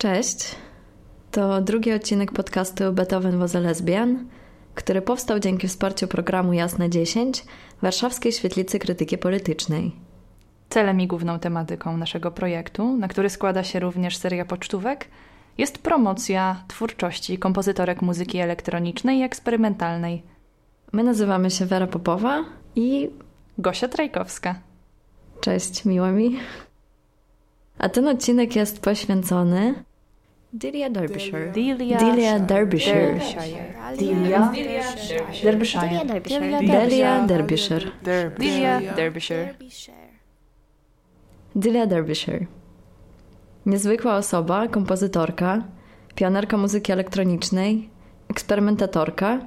Cześć. To drugi odcinek podcastu Beethoven was a lesbian, który powstał dzięki wsparciu programu Jasne 10 Warszawskiej Świetlicy Krytyki Politycznej. Celem i główną tematyką naszego projektu, na który składa się również seria pocztówek, jest promocja twórczości kompozytorek muzyki elektronicznej i eksperymentalnej. My nazywamy się Wera Popowa i Gosia Trajkowska. cześć, miło mi. A ten odcinek jest poświęcony Delia Derbyshire. Delia, Delia Derbyshire. Delia Derbyshire. Delia Derbyshire. Delia Derbyshire. Delia Derbyshire. Niezwykła osoba, kompozytorka, pionerka muzyki elektronicznej, eksperymentatorka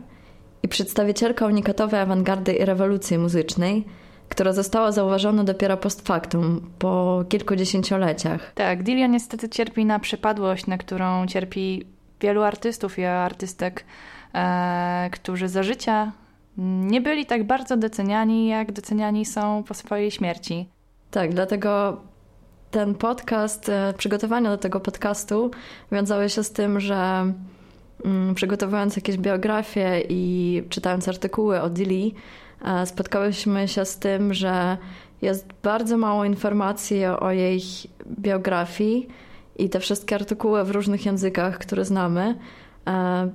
i przedstawicielka unikatowej awangardy i rewolucji muzycznej, która została zauważona dopiero post factum, po kilkudziesięcioleciach. Tak, Delia niestety cierpi na przypadłość, na którą cierpi wielu artystów i artystek, e, którzy za życia nie byli tak bardzo doceniani, jak doceniani są po swojej śmierci. Tak, dlatego ten podcast, e, przygotowania do tego podcastu wiązały się z tym, że mm, przygotowując jakieś biografie i czytając artykuły o Dili, spotkałyśmy się z tym, że jest bardzo mało informacji o jej biografii i te wszystkie artykuły w różnych językach, które znamy, e,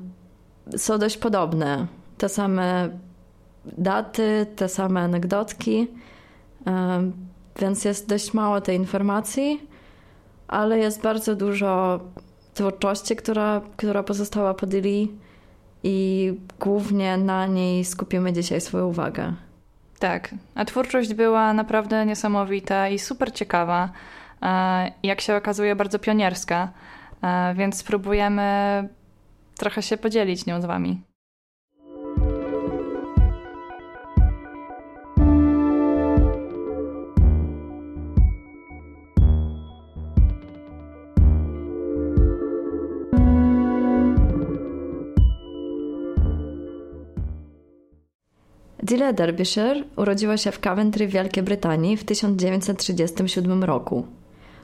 są dość podobne. Te same daty, te same anegdotki. E, więc jest dość mało tej informacji, ale jest bardzo dużo twórczości, która, która pozostała po Dili i głównie na niej skupimy dzisiaj swoją uwagę. Tak, a twórczość była naprawdę niesamowita i super ciekawa. e, Jak się okazuje, bardzo pionierska, e, więc spróbujemy trochę się podzielić nią z Wami. Delia Derbyshire urodziła się w Coventry w Wielkiej Brytanii w 1937 roku.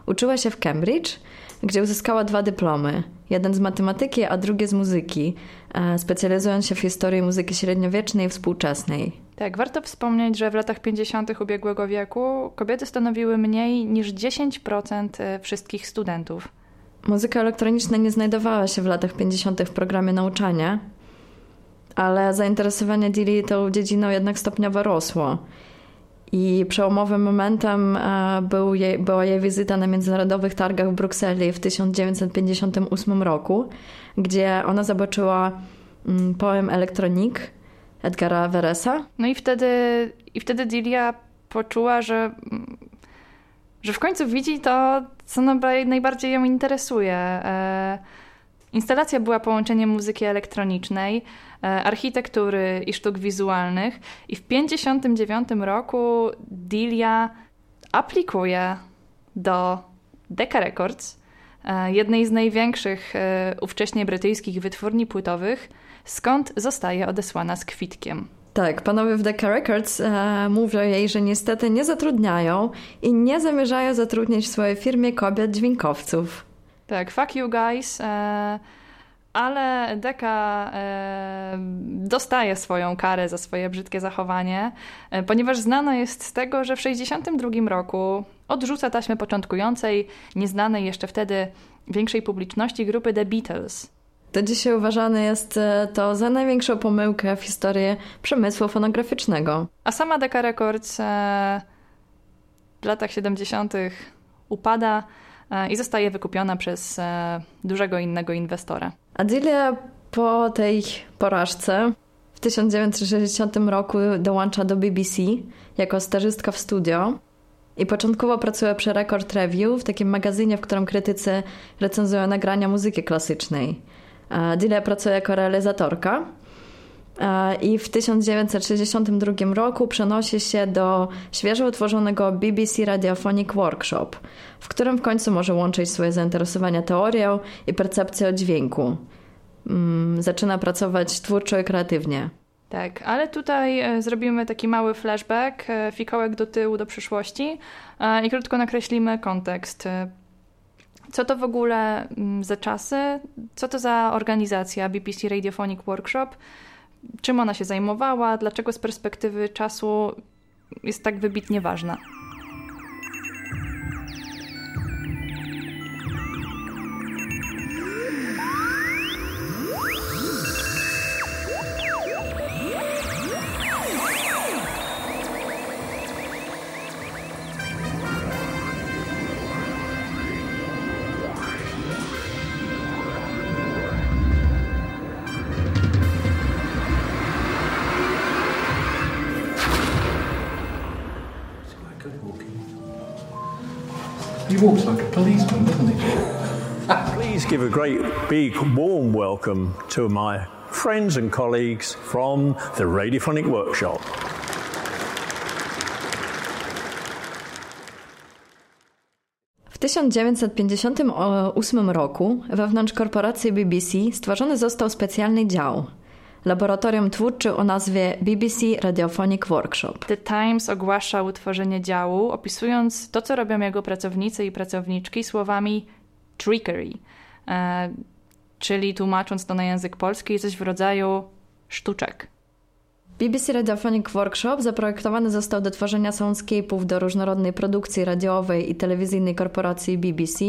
Uczyła się w Cambridge, gdzie uzyskała dwa dyplomy. Jeden z matematyki, a drugi z muzyki, e, specjalizując się w historii muzyki średniowiecznej i współczesnej. Tak, warto wspomnieć, że w latach 50. ubiegłego wieku kobiety stanowiły mniej niż 10% wszystkich studentów. Muzyka elektroniczna nie znajdowała się w latach 50. w programie nauczania, ale zainteresowanie Dili tą dziedziną jednak stopniowo rosło. I przełomowym momentem e, był jej, była jej wizyta na międzynarodowych targach w Brukseli w 1958 roku, gdzie ona zobaczyła mm, poem Elektronik Edgara Veresa. No i wtedy, i wtedy Dilia poczuła, że, że w końcu widzi to, co naj- najbardziej ją interesuje. E, Instalacja była połączeniem muzyki elektronicznej, architektury i sztuk wizualnych i w 1959 roku Dilia aplikuje do Decca Records, e, jednej z największych e, ówcześnie brytyjskich wytwórni płytowych, skąd zostaje odesłana z kwitkiem. Tak, panowie w Decca Records e, mówią jej, że niestety nie zatrudniają i nie zamierzają zatrudnić w swojej firmie kobiet dźwiękowców. Tak, fuck you guys. E, ale Deka e, dostaje swoją karę za swoje brzydkie zachowanie, e, ponieważ znana jest z tego, że w 1962 roku odrzuca taśmę początkującej, nieznanej jeszcze wtedy większej publiczności grupy The Beatles. Do dzisiaj uważane jest e, to za największą pomyłkę w historii przemysłu fonograficznego. A sama Decca Records w latach 70. upada i zostaje wykupiona przez e, dużego innego inwestora. Adilia po tej porażce w 1960 roku dołącza do BBC jako stażystka w studio i początkowo pracuje przy Record Review, w takim magazynie, w którym krytycy recenzują nagrania muzyki klasycznej. Delia pracuje jako realizatorka. I w 1962 roku przenosi się do świeżo utworzonego BBC Radiophonic Workshop, w którym w końcu może łączyć swoje zainteresowania teorią i percepcją dźwięku. Mm, zaczyna pracować twórczo i kreatywnie. Tak, ale tutaj e, zrobimy taki mały flashback, e, fikołek do tyłu, do przyszłości e, i krótko nakreślimy kontekst. Co to w ogóle mm, za czasy? Co to za organizacja BBC Radiophonic Workshop? Czym ona się zajmowała? Dlaczego z perspektywy czasu jest tak wybitnie ważna? Give a great, big, warm welcome to my friends and colleagues from the Radiophonic Workshop. W 1958 roku wewnątrz korporacji BBC stworzony został specjalny dział laboratorium twórcze o nazwie BBC Radiophonic Workshop. The Times ogłasza utworzenie działu, opisując to, co robią jego pracownicy i pracowniczki słowami trickery, czyli tłumacząc to na język polski, coś w rodzaju sztuczek. BBC Radiophonic Workshop zaprojektowany został do tworzenia soundscape'ów do różnorodnej produkcji radiowej i telewizyjnej korporacji BBC,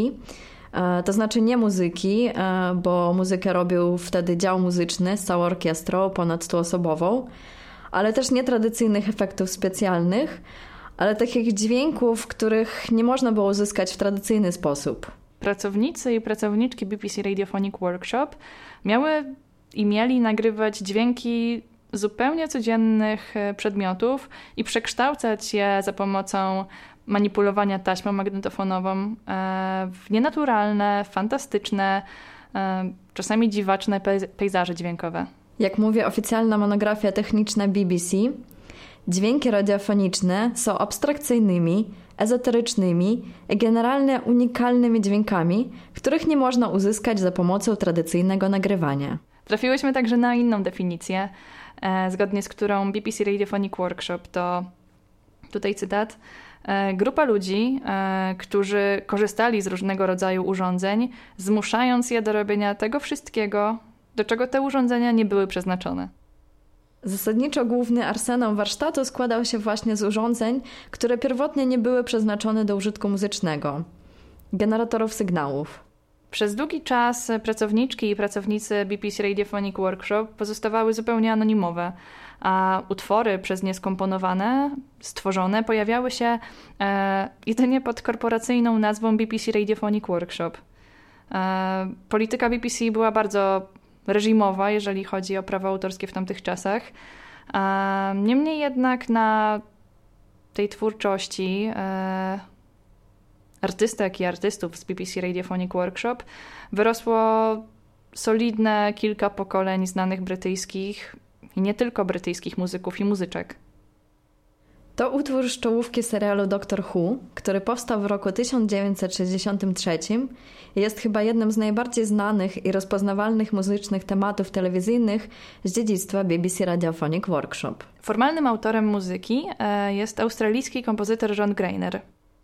E, to znaczy nie muzyki, e, bo muzykę robił wtedy dział muzyczny z całą orkiestrą, ponad stuosobową, ale też nietradycyjnych efektów specjalnych, ale takich dźwięków, których nie można było uzyskać w tradycyjny sposób. Pracownicy i pracowniczki BBC Radiophonic Workshop miały i mieli nagrywać dźwięki zupełnie codziennych e, przedmiotów i przekształcać je za pomocą manipulowania taśmą magnetofonową e, w nienaturalne, fantastyczne, e, czasami dziwaczne pejzaże dźwiękowe. Jak mówi oficjalna monografia techniczna BBC, dźwięki radiofoniczne są abstrakcyjnymi, ezoterycznymi i generalnie unikalnymi dźwiękami, których nie można uzyskać za pomocą tradycyjnego nagrywania. Trafiłyśmy także na inną definicję, e, zgodnie z którą BBC Radiophonic Workshop to, tutaj cytat, E, grupa ludzi, e, którzy korzystali z różnego rodzaju urządzeń, zmuszając je do robienia tego wszystkiego, do czego te urządzenia nie były przeznaczone. Zasadniczo główny arsenał warsztatu składał się właśnie z urządzeń, które pierwotnie nie były przeznaczone do użytku muzycznego generatorów sygnałów. Przez długi czas pracowniczki i pracownicy BBC Radiophonic Workshop pozostawały zupełnie anonimowe a utwory przez nie skomponowane, stworzone pojawiały się e, jedynie pod korporacyjną nazwą BBC Radiophonic Workshop. E, polityka BBC była bardzo reżimowa, jeżeli chodzi o prawa autorskie w tamtych czasach. E, niemniej jednak na tej twórczości e, artystek i artystów z BBC Radiophonic Workshop wyrosło solidne kilka pokoleń znanych brytyjskich i nie tylko brytyjskich muzyków i muzyczek. To utwór z czołówki serialu Doctor Who, który powstał w roku 1963 i jest chyba jednym z najbardziej znanych i rozpoznawalnych muzycznych tematów telewizyjnych z dziedzictwa BBC Radiophonic Workshop. Formalnym autorem muzyki e, jest australijski kompozytor John Grainer.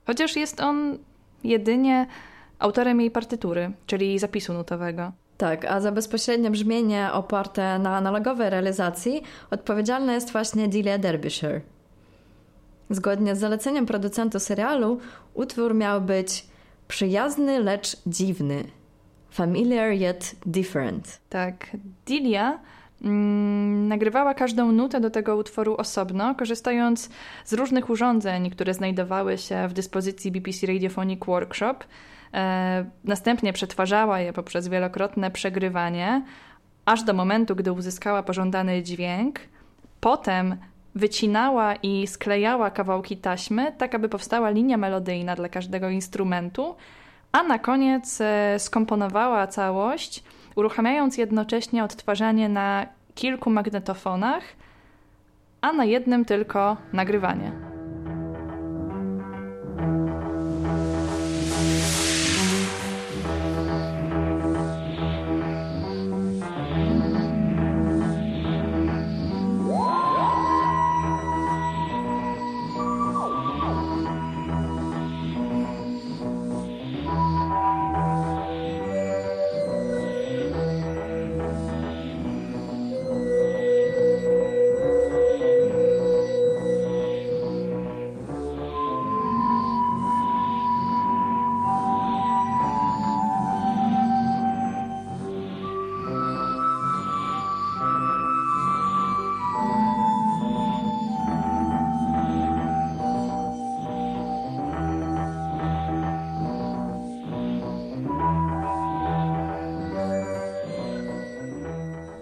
Chociaż jest on jedynie autorem jej partytury, czyli zapisu nutowego. Tak, a za bezpośrednie brzmienie oparte na analogowej realizacji odpowiedzialna jest właśnie Delia Derbyshire. Zgodnie z zaleceniem producentu serialu, utwór miał być przyjazny, lecz dziwny. Familiar yet different. Tak, Delia mm, nagrywała każdą nutę do tego utworu osobno, korzystając z różnych urządzeń, które znajdowały się w dyspozycji BBC Radiophonic Workshop – E, następnie przetwarzała je poprzez wielokrotne przegrywanie, aż do momentu, gdy uzyskała pożądany dźwięk. Potem wycinała i sklejała kawałki taśmy, tak aby powstała linia melodyjna dla każdego instrumentu, a na koniec e, skomponowała całość uruchamiając jednocześnie odtwarzanie na kilku magnetofonach, a na jednym tylko nagrywanie.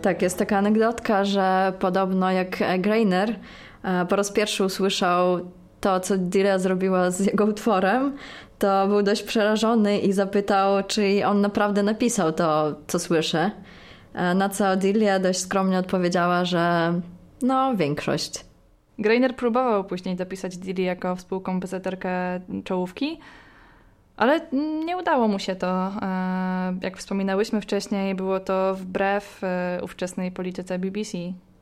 Tak, jest taka anegdotka, że podobno jak Greiner e, po raz pierwszy usłyszał to, co Dilia zrobiła z jego utworem, to był dość przerażony i zapytał, czy on naprawdę napisał to, co słyszy. E, na co Dilia dość skromnie odpowiedziała, że no, większość. Greiner próbował później dopisać Dilly jako współkompozytorkę czołówki, ale nie udało mu się to. E, jak wspominałyśmy wcześniej, było to wbrew e, ówczesnej polityce BBC.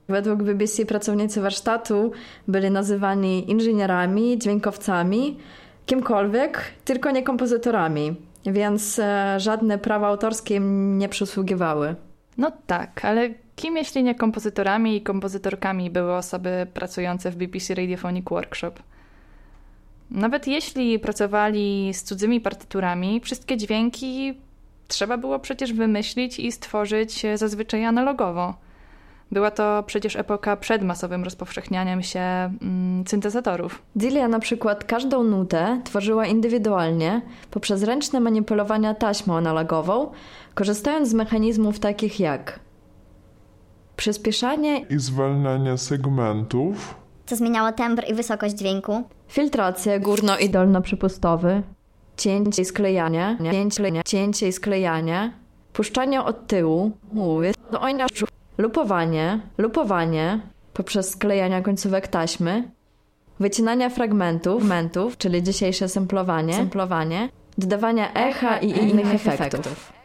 Według BBC pracownicy warsztatu byli nazywani inżynierami, dźwiękowcami, kimkolwiek, tylko nie kompozytorami, więc e, żadne prawa autorskie im nie przysługiwały. No tak, ale kim jeśli nie kompozytorami i kompozytorkami były osoby pracujące w BBC Radiophonic Workshop? Nawet jeśli pracowali z cudzymi partyturami, wszystkie dźwięki trzeba było przecież wymyślić i stworzyć zazwyczaj analogowo. Była to przecież epoka przed masowym rozpowszechnianiem się mm, syntezatorów. Dilia na przykład każdą nutę tworzyła indywidualnie poprzez ręczne manipulowania taśmą analogową, korzystając z mechanizmów takich jak przyspieszanie i zwalnianie segmentów, co zmieniało tembr i wysokość dźwięku, filtrację górno- i dolnoprzypustowy, cięcie i sklejanie, cięcie, cięcie i sklejanie, puszczanie od tyłu, mówię, lupowanie, lupowanie poprzez sklejanie końcówek taśmy, wycinania fragmentów, czyli dzisiejsze samplowanie, samplowanie dodawania echa i innych efektów.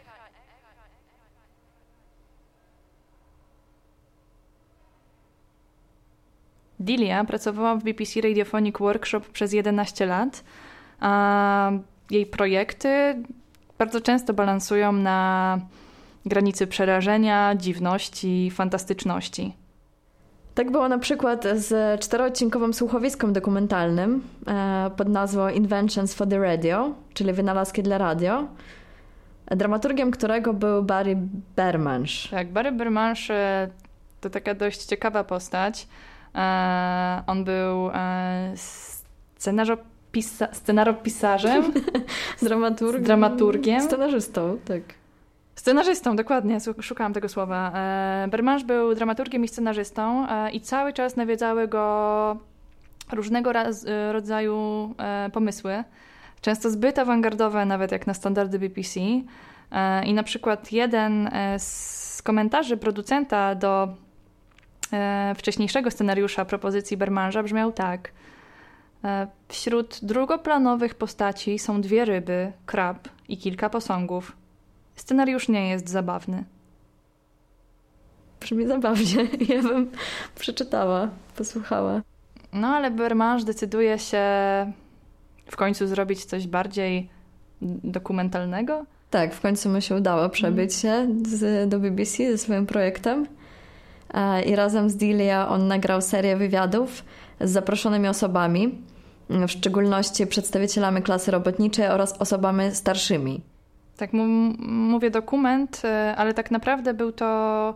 Dilia pracowała w BBC Radiophonic Workshop przez 11 lat, a jej projekty bardzo często balansują na granicy przerażenia, dziwności, fantastyczności. Tak było na przykład z czteroodcinkowym słuchowiskiem dokumentalnym e, pod nazwą Inventions for the Radio, czyli wynalazki dla radio, dramaturgiem którego był Barry Bermansz. Tak, Barry Bermansz e, to taka dość ciekawa postać. E, on był scenarzopisa scenaropisarzem, Dramaturg... dramaturgiem. Scenarzystą, tak. Scenarzystą, dokładnie, szukałam tego słowa. E, Bermansz był dramaturgiem i scenarzystą e, i cały czas nawiedzały go różnego rodzaju pomysły, często zbyt awangardowe, nawet jak na standardy BBC. I na przykład jeden z komentarzy producenta do wcześniejszego scenariusza propozycji Bermanża brzmiał tak. Wśród drugoplanowych postaci są dwie ryby, krab i kilka posągów. Scenariusz nie jest zabawny. Brzmi zabawnie. Ja bym przeczytała, posłuchała. No ale Bermange decyduje się w końcu zrobić coś bardziej dokumentalnego. Tak, w końcu mu się udało przebyć się z, do BBC ze swoim projektem. I razem z Delia on nagrał serię wywiadów z zaproszonymi osobami, w szczególności przedstawicielami klasy robotniczej oraz osobami starszymi. Tak, mówię dokument, e, ale tak naprawdę był to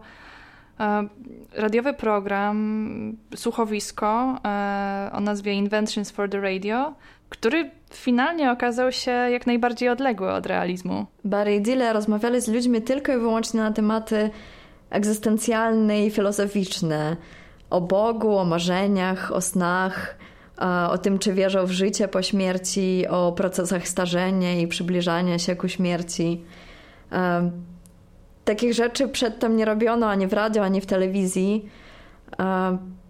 e, radiowy program, słuchowisko e, o nazwie Inventions for the Radio, który finalnie okazał się jak najbardziej odległy od realizmu. Barry i Dille rozmawiali z ludźmi tylko i wyłącznie na tematy egzystencjalne i filozoficzne. O Bogu, o marzeniach, o snach, o tym, czy wierzą w życie po śmierci, o procesach starzenia i przybliżania się ku śmierci. takich rzeczy przedtem nie robiono ani w radio, ani w telewizji.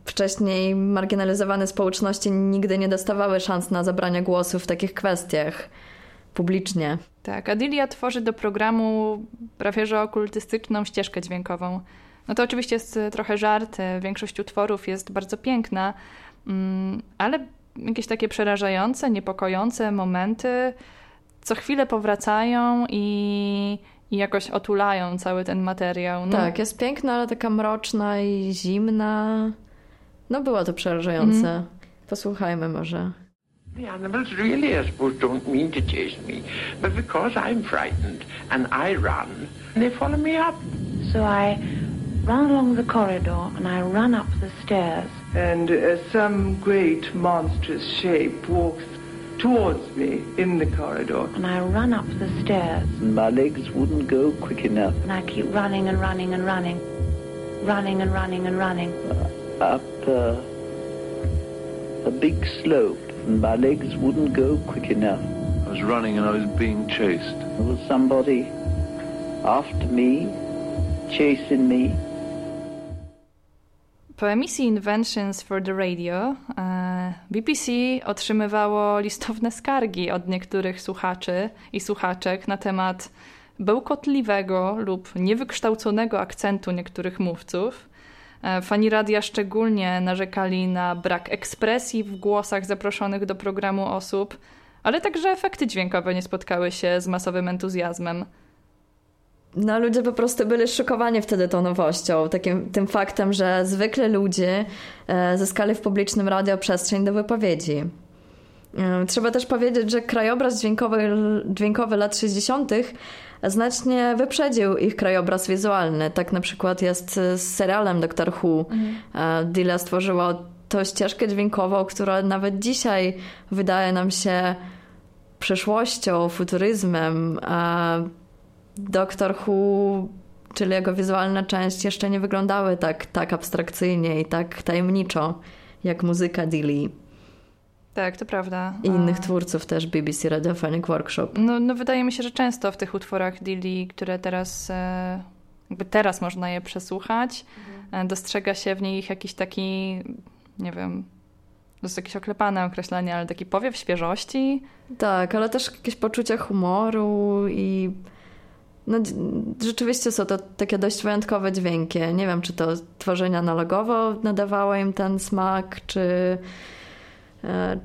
Wcześniej marginalizowane społeczności nigdy nie dostawały szans na zabranie głosu w takich kwestiach publicznie. Tak, Adilia tworzy do programu prawie że okultystyczną ścieżkę dźwiękową. No to oczywiście jest trochę żart, większość utworów jest bardzo piękna, mm, ale jakieś takie przerażające, niepokojące momenty co chwilę powracają i, i jakoś otulają cały ten materiał. No. Tak, jest piękna, ale taka mroczna i zimna. No było to przerażające. Mm. Posłuchajmy może. The animals really, I suppose, don't mean to chase me, but because I'm frightened and I run, they follow me up. So I run along the corridor and I run up the stairs. And uh, some great monstrous shape walks towards me in the corridor. And I run up the stairs. And my legs wouldn't go quick enough. And I keep running and running and running. Running and running and running. Uh, up uh, a big slope and my legs wouldn't go quick enough. I was running and I was being chased. There was somebody after me, chasing me. Po emisji Inventions for the Radio e, BBC otrzymywało listowne skargi od niektórych słuchaczy i słuchaczek na temat bełkotliwego lub niewykształconego akcentu niektórych mówców. E, fani radia szczególnie narzekali na brak ekspresji w głosach zaproszonych do programu osób, ale także efekty dźwiękowe nie spotkały się z masowym entuzjazmem. No, ludzie po prostu byli szokowani wtedy tą nowością, takim, tym faktem, że zwykle ludzie e, zyskali w publicznym radio przestrzeń do wypowiedzi. E, trzeba też powiedzieć, że krajobraz dźwiękowy, dźwiękowy lat 60. znacznie wyprzedził ich krajobraz wizualny. Tak na przykład jest z serialem Doctor Who. Mhm. Dilla stworzyła tą ścieżkę dźwiękową, która nawet dzisiaj wydaje nam się przyszłością, futuryzmem. Doktor Who, czyli jego wizualna część, jeszcze nie wyglądały tak, tak abstrakcyjnie i tak tajemniczo jak muzyka Dilly. Tak, to prawda. I innych twórców też BBC Radiophonic Workshop. No, no wydaje mi się, że często w tych utworach Dilly, które teraz e, jakby teraz można je przesłuchać, mhm. E, dostrzega się w nich jakiś taki, nie wiem, to jest jakieś oklepane określenie, ale taki powiew świeżości. Tak, ale też jakieś poczucie humoru i no, rzeczywiście są to takie dość wyjątkowe dźwięki. Nie wiem, czy to tworzenie analogowo nadawało im ten smak, czy,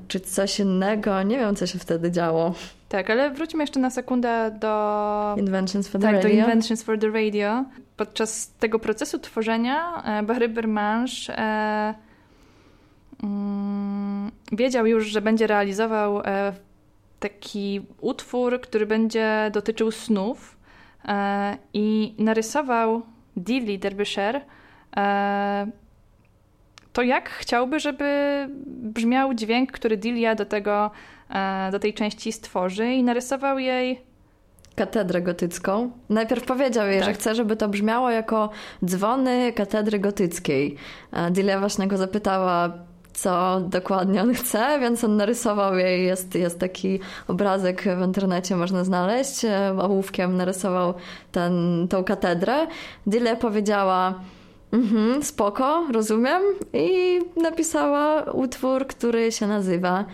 czy coś innego. Nie wiem, co się wtedy działo. Tak, ale wróćmy jeszcze na sekundę do Inventions for the tak, Radio. do Inventions for the Radio. Podczas tego procesu tworzenia e, Barry Bermange e, mm, wiedział już, że będzie realizował e, taki utwór, który będzie dotyczył snów E, i narysował Dilly Derbyshire e, to jak chciałby, żeby brzmiał dźwięk, który Dilia do tego, e, do tej części stworzy i narysował jej katedrę gotycką. Najpierw powiedział jej, tak. że chce, żeby to brzmiało jako dzwony katedry gotyckiej. Dilia właśnie go zapytała, co dokładnie on chce, więc on narysował jej, jest, jest taki obrazek w internecie, można znaleźć, e, ołówkiem narysował ten, tą katedrę. Dile powiedziała mhm, spoko, rozumiem i napisała utwór, który się nazywa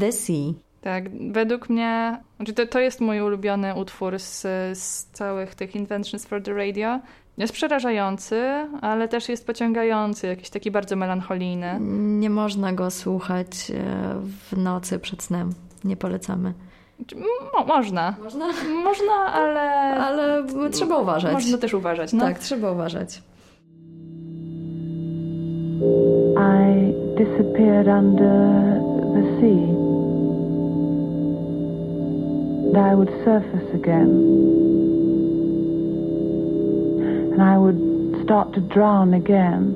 The Sea. Tak, według mnie, znaczy to, to jest mój ulubiony utwór z, z całych tych Inventions for the Radio. Jest przerażający, ale też jest pociągający, jakiś taki bardzo melancholijny. Nie można go słuchać e, w nocy przed snem. Nie polecamy. Mo można. Można? Można, ale... Ale trzeba uważać. Można też uważać. No. Tak, trzeba uważać. I disappeared under the sea. And I would surface again. and I would start to drown again.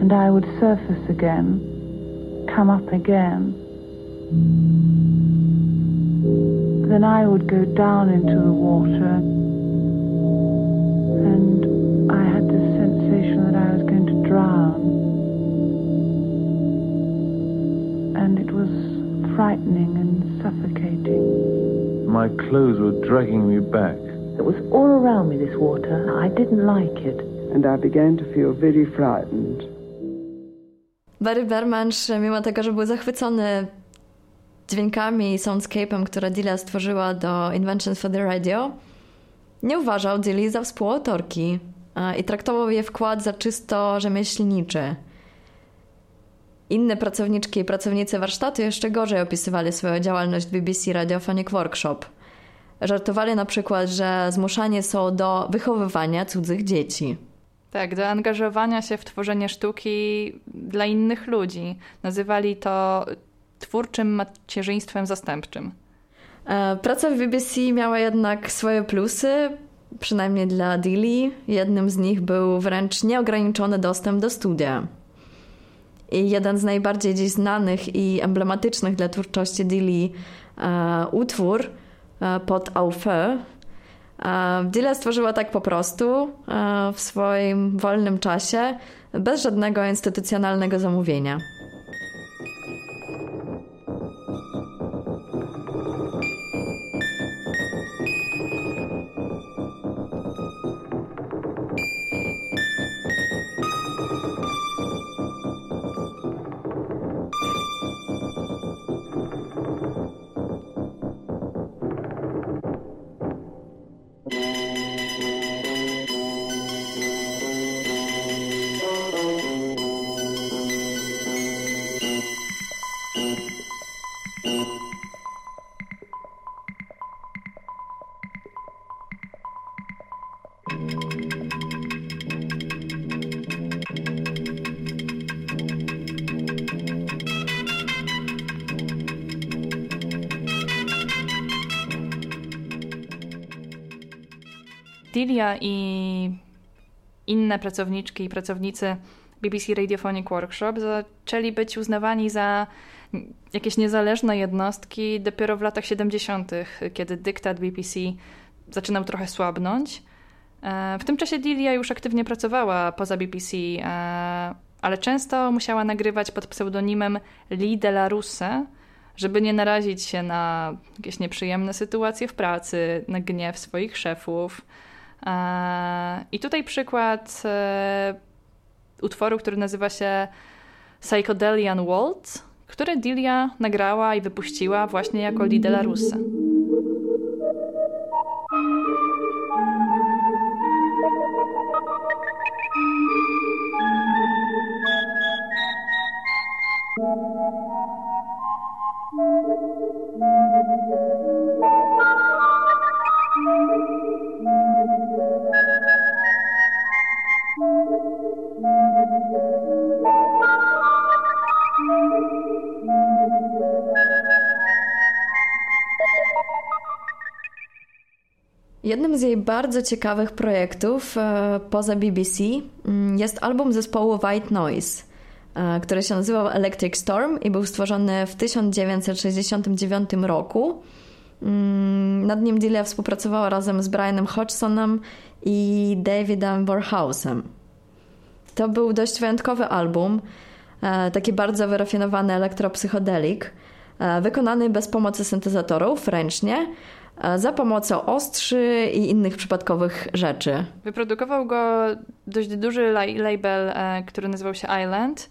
And I would surface again, come up again. Then I would go down into the water, I had the sensation that I was going to drown. And it was frightening and suffocating. My my clothes were dragging me back. It was all around me, this water. I didn't like it. And I began to feel very frightened. Barry Bermansz, mimo tego, że był zachwycony dźwiękami i soundscape'em, które Delia stworzyła do Inventions for the Radio, nie uważał Dilly za współautorki i traktował jej wkład za czysto rzemieślniczy. Inne pracowniczki i pracownicy warsztatu jeszcze gorzej opisywali swoją działalność w BBC Radiophonic Workshop. Żartowali na przykład, że zmuszanie są do wychowywania cudzych dzieci. Tak, do angażowania się w tworzenie sztuki dla innych ludzi. Nazywali to twórczym macierzyństwem zastępczym. E, praca w BBC miała jednak swoje plusy, przynajmniej dla Dilly. Jednym z nich był wręcz nieograniczony dostęp do studia. I jeden z najbardziej dziś znanych i emblematycznych dla twórczości Dilly e, utwór e, pod Aufe. E, Dilla stworzyła tak po prostu e, w swoim wolnym czasie, bez żadnego instytucjonalnego zamówienia. Dilia i inne pracowniczki i pracownicy BBC Radiophonic Workshop zaczęli być uznawani za jakieś niezależne jednostki dopiero w latach 70., kiedy dyktat BBC zaczynał trochę słabnąć. E, w tym czasie Dilia już aktywnie pracowała poza BBC, e, ale często musiała nagrywać pod pseudonimem Lee de la Russe, żeby nie narazić się na jakieś nieprzyjemne sytuacje w pracy, na gniew swoich szefów. E, I tutaj przykład utworu, który nazywa się Psychodelian Waltz, który Dilia nagrała i wypuściła właśnie jako Lee de Jednym z jej bardzo ciekawych projektów e, poza BBC mm, jest album zespołu White Noise, e, który się nazywał Electric Storm i był stworzony w 1969 roku. Mm, nad nim Delia współpracowała razem z Brianem Hodgsonem i Davidem Warhausem. To był dość wyjątkowy album, e, taki bardzo wyrafinowany elektropsychodelik, wykonany bez pomocy syntezatorów, ręcznie, za pomocą ostrzy i innych przypadkowych rzeczy. Wyprodukował go dość duży label, e, który nazywał się Island.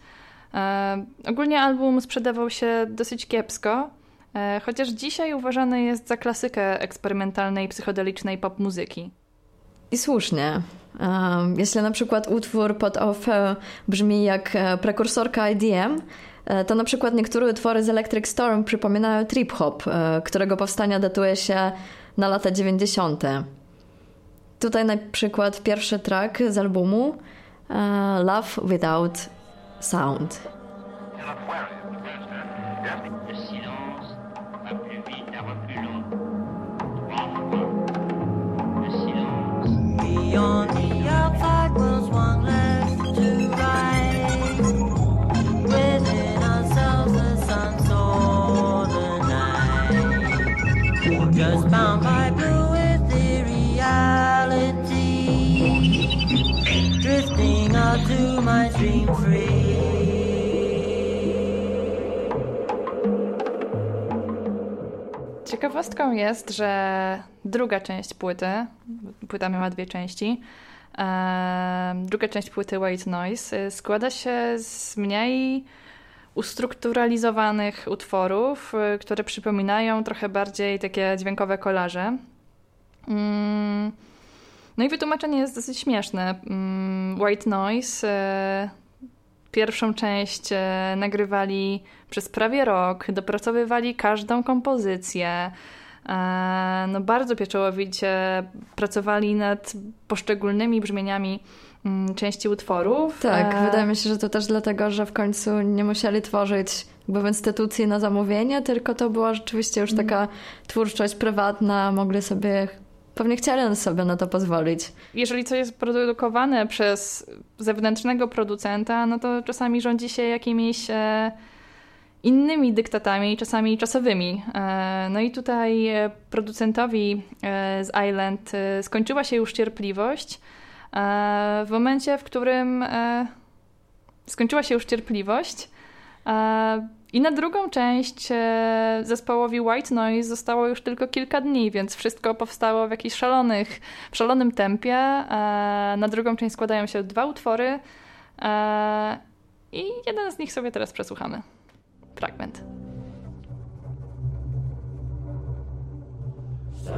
E, ogólnie album sprzedawał się dosyć kiepsko, e, chociaż dzisiaj uważany jest za klasykę eksperymentalnej, psychodelicznej pop muzyki. I słusznie. Jeśli na przykład utwór pod OFE brzmi jak prekursorka IDM, E, to na przykład niektóre utwory z Electric Storm przypominają trip hop, e, którego powstania datuje się na lata 90. Tutaj na przykład pierwszy track z albumu e, Love Without Sound. Beyond Ciekawostką jest, że druga część płyty, płyta miała dwie części, druga część płyty White Noise e, składa się z mniej ustrukturalizowanych utworów, e, które przypominają trochę bardziej takie dźwiękowe kolaże. Mm, no i wytłumaczenie jest dosyć śmieszne. Mm, White Noise pierwszą część nagrywali przez prawie rok, dopracowywali każdą kompozycję. No bardzo pieczołowicie pracowali nad poszczególnymi brzmieniami mm, części utworów. Tak, e... wydaje mi się, że to też dlatego, że w końcu nie musieli tworzyć jakby w instytucji na zamówienie, tylko to była rzeczywiście już mhm. taka twórczość prywatna, mogli sobie pewnie chcieli sobie na to pozwolić. Jeżeli coś jest produkowane przez zewnętrznego producenta, no to czasami rządzi się jakimiś e, innymi dyktatami, czasami czasowymi. E, no i tutaj e, producentowi z Island skończyła się już cierpliwość w momencie, w którym skończyła się już cierpliwość i na drugą część zespołowi White Noise zostało już tylko kilka dni, więc wszystko powstało w jakichś szalonych, w szalonym tempie. Na drugą część składają się dwa utwory i jeden z nich sobie teraz przesłuchamy fragment. W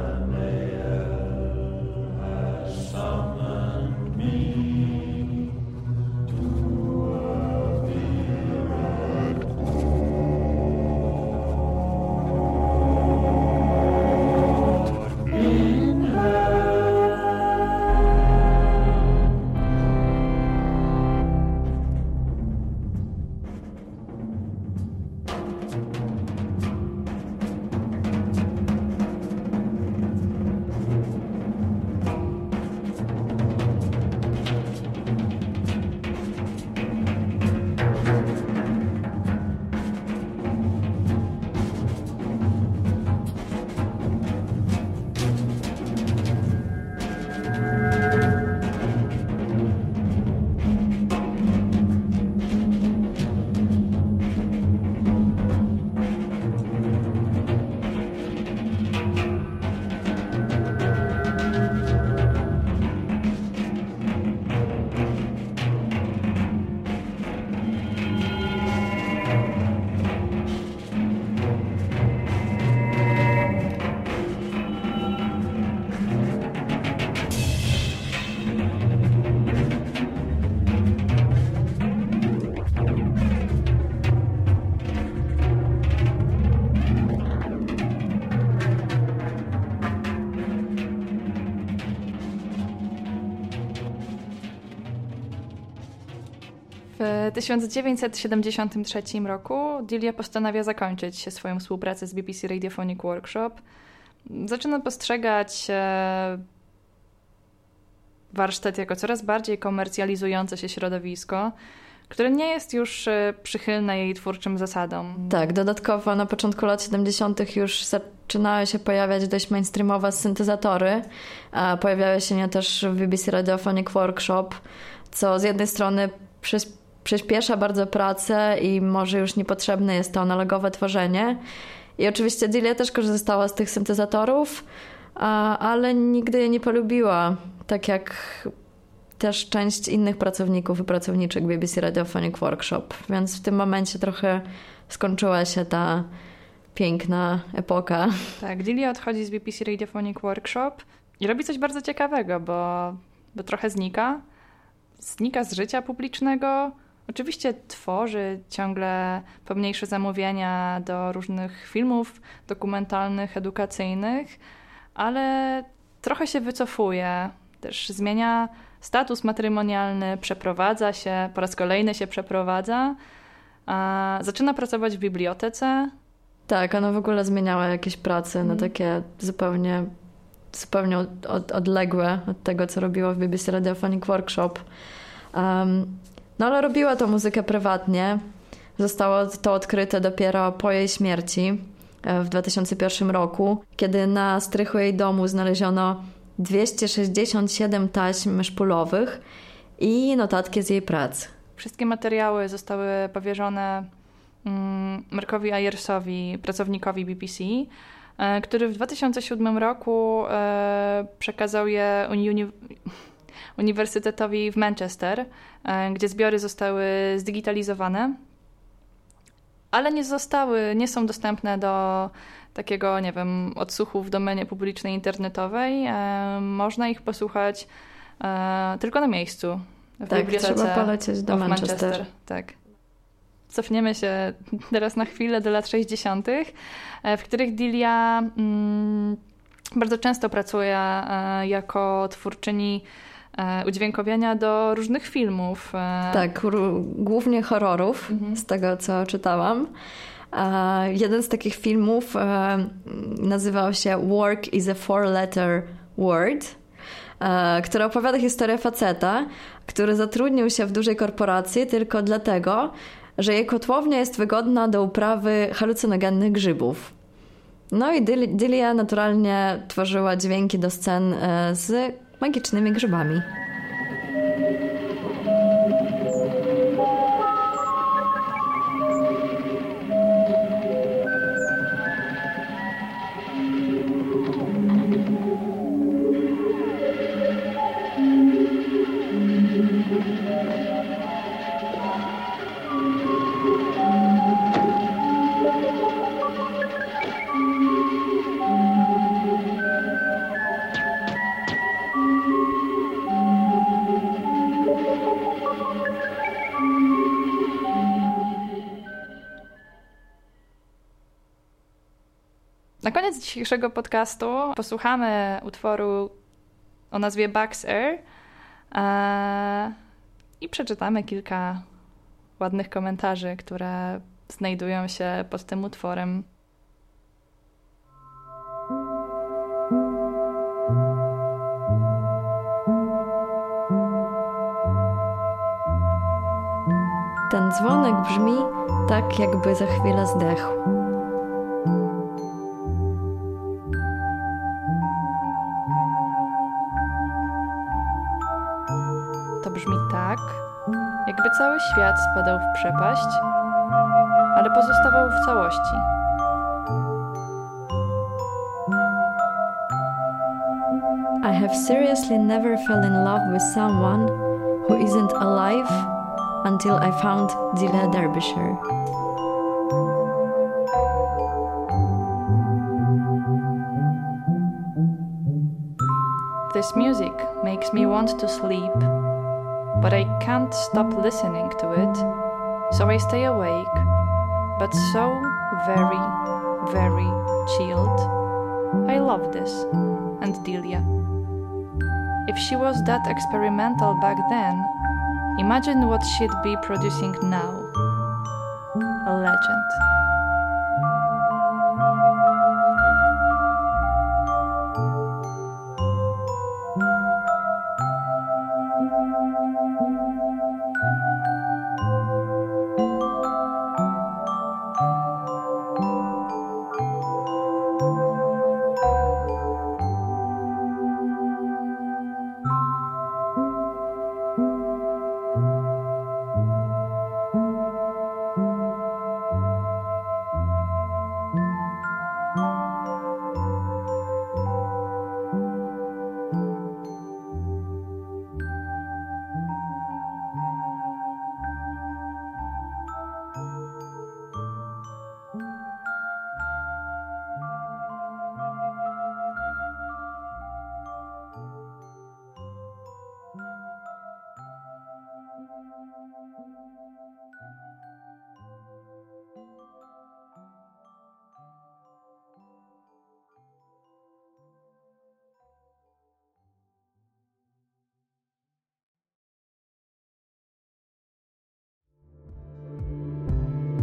1973 roku Dilia postanawia zakończyć swoją współpracę z BBC Radiophonic Workshop. Zaczyna postrzegać e, warsztat jako coraz bardziej komercjalizujące się środowisko, które nie jest już e, przychylne jej twórczym zasadom. Tak, dodatkowo na początku lat 70. już zaczynały się pojawiać dość mainstreamowe syntezatory. Pojawiały się nie też w BBC Radiophonic Workshop, co z jednej strony przez przyspiesza bardzo pracę i może już niepotrzebne jest to analogowe tworzenie. I oczywiście Dilia też korzystała z tych syntezatorów, ale nigdy je nie polubiła, tak jak też część innych pracowników i pracowniczek BBC Radiophonic Workshop. Więc w tym momencie trochę skończyła się ta piękna epoka. Tak, Dilia odchodzi z BBC Radiophonic Workshop i robi coś bardzo ciekawego, bo, bo trochę znika. Znika z życia publicznego, Oczywiście tworzy ciągle pomniejsze zamówienia do różnych filmów dokumentalnych, edukacyjnych, ale trochę się wycofuje, też zmienia status matrymonialny, przeprowadza się, po raz kolejny się przeprowadza, a zaczyna pracować w bibliotece. Tak, ona w ogóle zmieniała jakieś prace mm. na mhm. takie zupełnie, zupełnie od, odległe od tego, co robiła w BBC Radiophonic Workshop. Um, no ale robiła tą muzykę prywatnie. Zostało to odkryte dopiero po jej śmierci e, w 2001 roku, kiedy na strychu jej domu znaleziono 267 taśm szpulowych i notatki z jej prac. Wszystkie materiały zostały powierzone mm, Markowi Ayersowi, pracownikowi BBC, e, który w 2007 roku e, przekazał je uni Uniwersytetowi w Manchester, e, gdzie zbiory zostały zdigitalizowane, ale nie zostały, nie są dostępne do takiego, nie wiem, odsłuchu w domenie publicznej internetowej. Można ich posłuchać tylko na miejscu. W tak, trzeba polecieć do Manchester. Manchester. Tak cofniemy się teraz na chwilę do lat 60., e, w których Dilia mm, bardzo często pracuje e, jako twórczyni e, udźwiękowienia do różnych filmów. Tak, głównie horrorów, mhm. z tego co czytałam. Jeden z takich filmów nazywał się Work is a Four-Letter Word, który opowiada historię faceta, który zatrudnił się w dużej korporacji tylko dlatego, że jej kotłownia jest wygodna do uprawy halucynogennych grzybów. No i Dilia naturalnie tworzyła dźwięki do scen e, z magicznymi grzybami. Na koniec dzisiejszego podcastu posłuchamy utworu o nazwie Bugs Air e, i przeczytamy kilka ładnych komentarzy, które znajdują się pod tym utworem. Ten dzwonek brzmi tak, jakby za chwilę zdechł. Cały świat spadał w przepaść, ale pozostawał w całości. I have seriously never fell in love with someone who isn't alive until I found Dila Derbyshire. This music makes me want to sleep but I can't stop listening to it, so I stay awake, but so very, very chilled. I love this, and Delia. If she was that experimental back then, imagine what she'd be producing now. A legend.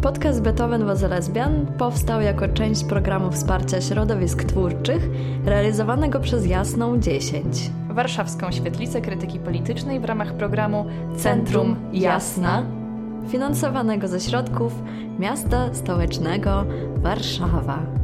Podcast Beethoven was lesbian powstał jako część programu wsparcia środowisk twórczych realizowanego przez Jasną 10. Warszawską Świetlicę Krytyki Politycznej w ramach programu Centrum Jasna, finansowanego ze środków miasta stołecznego Warszawa.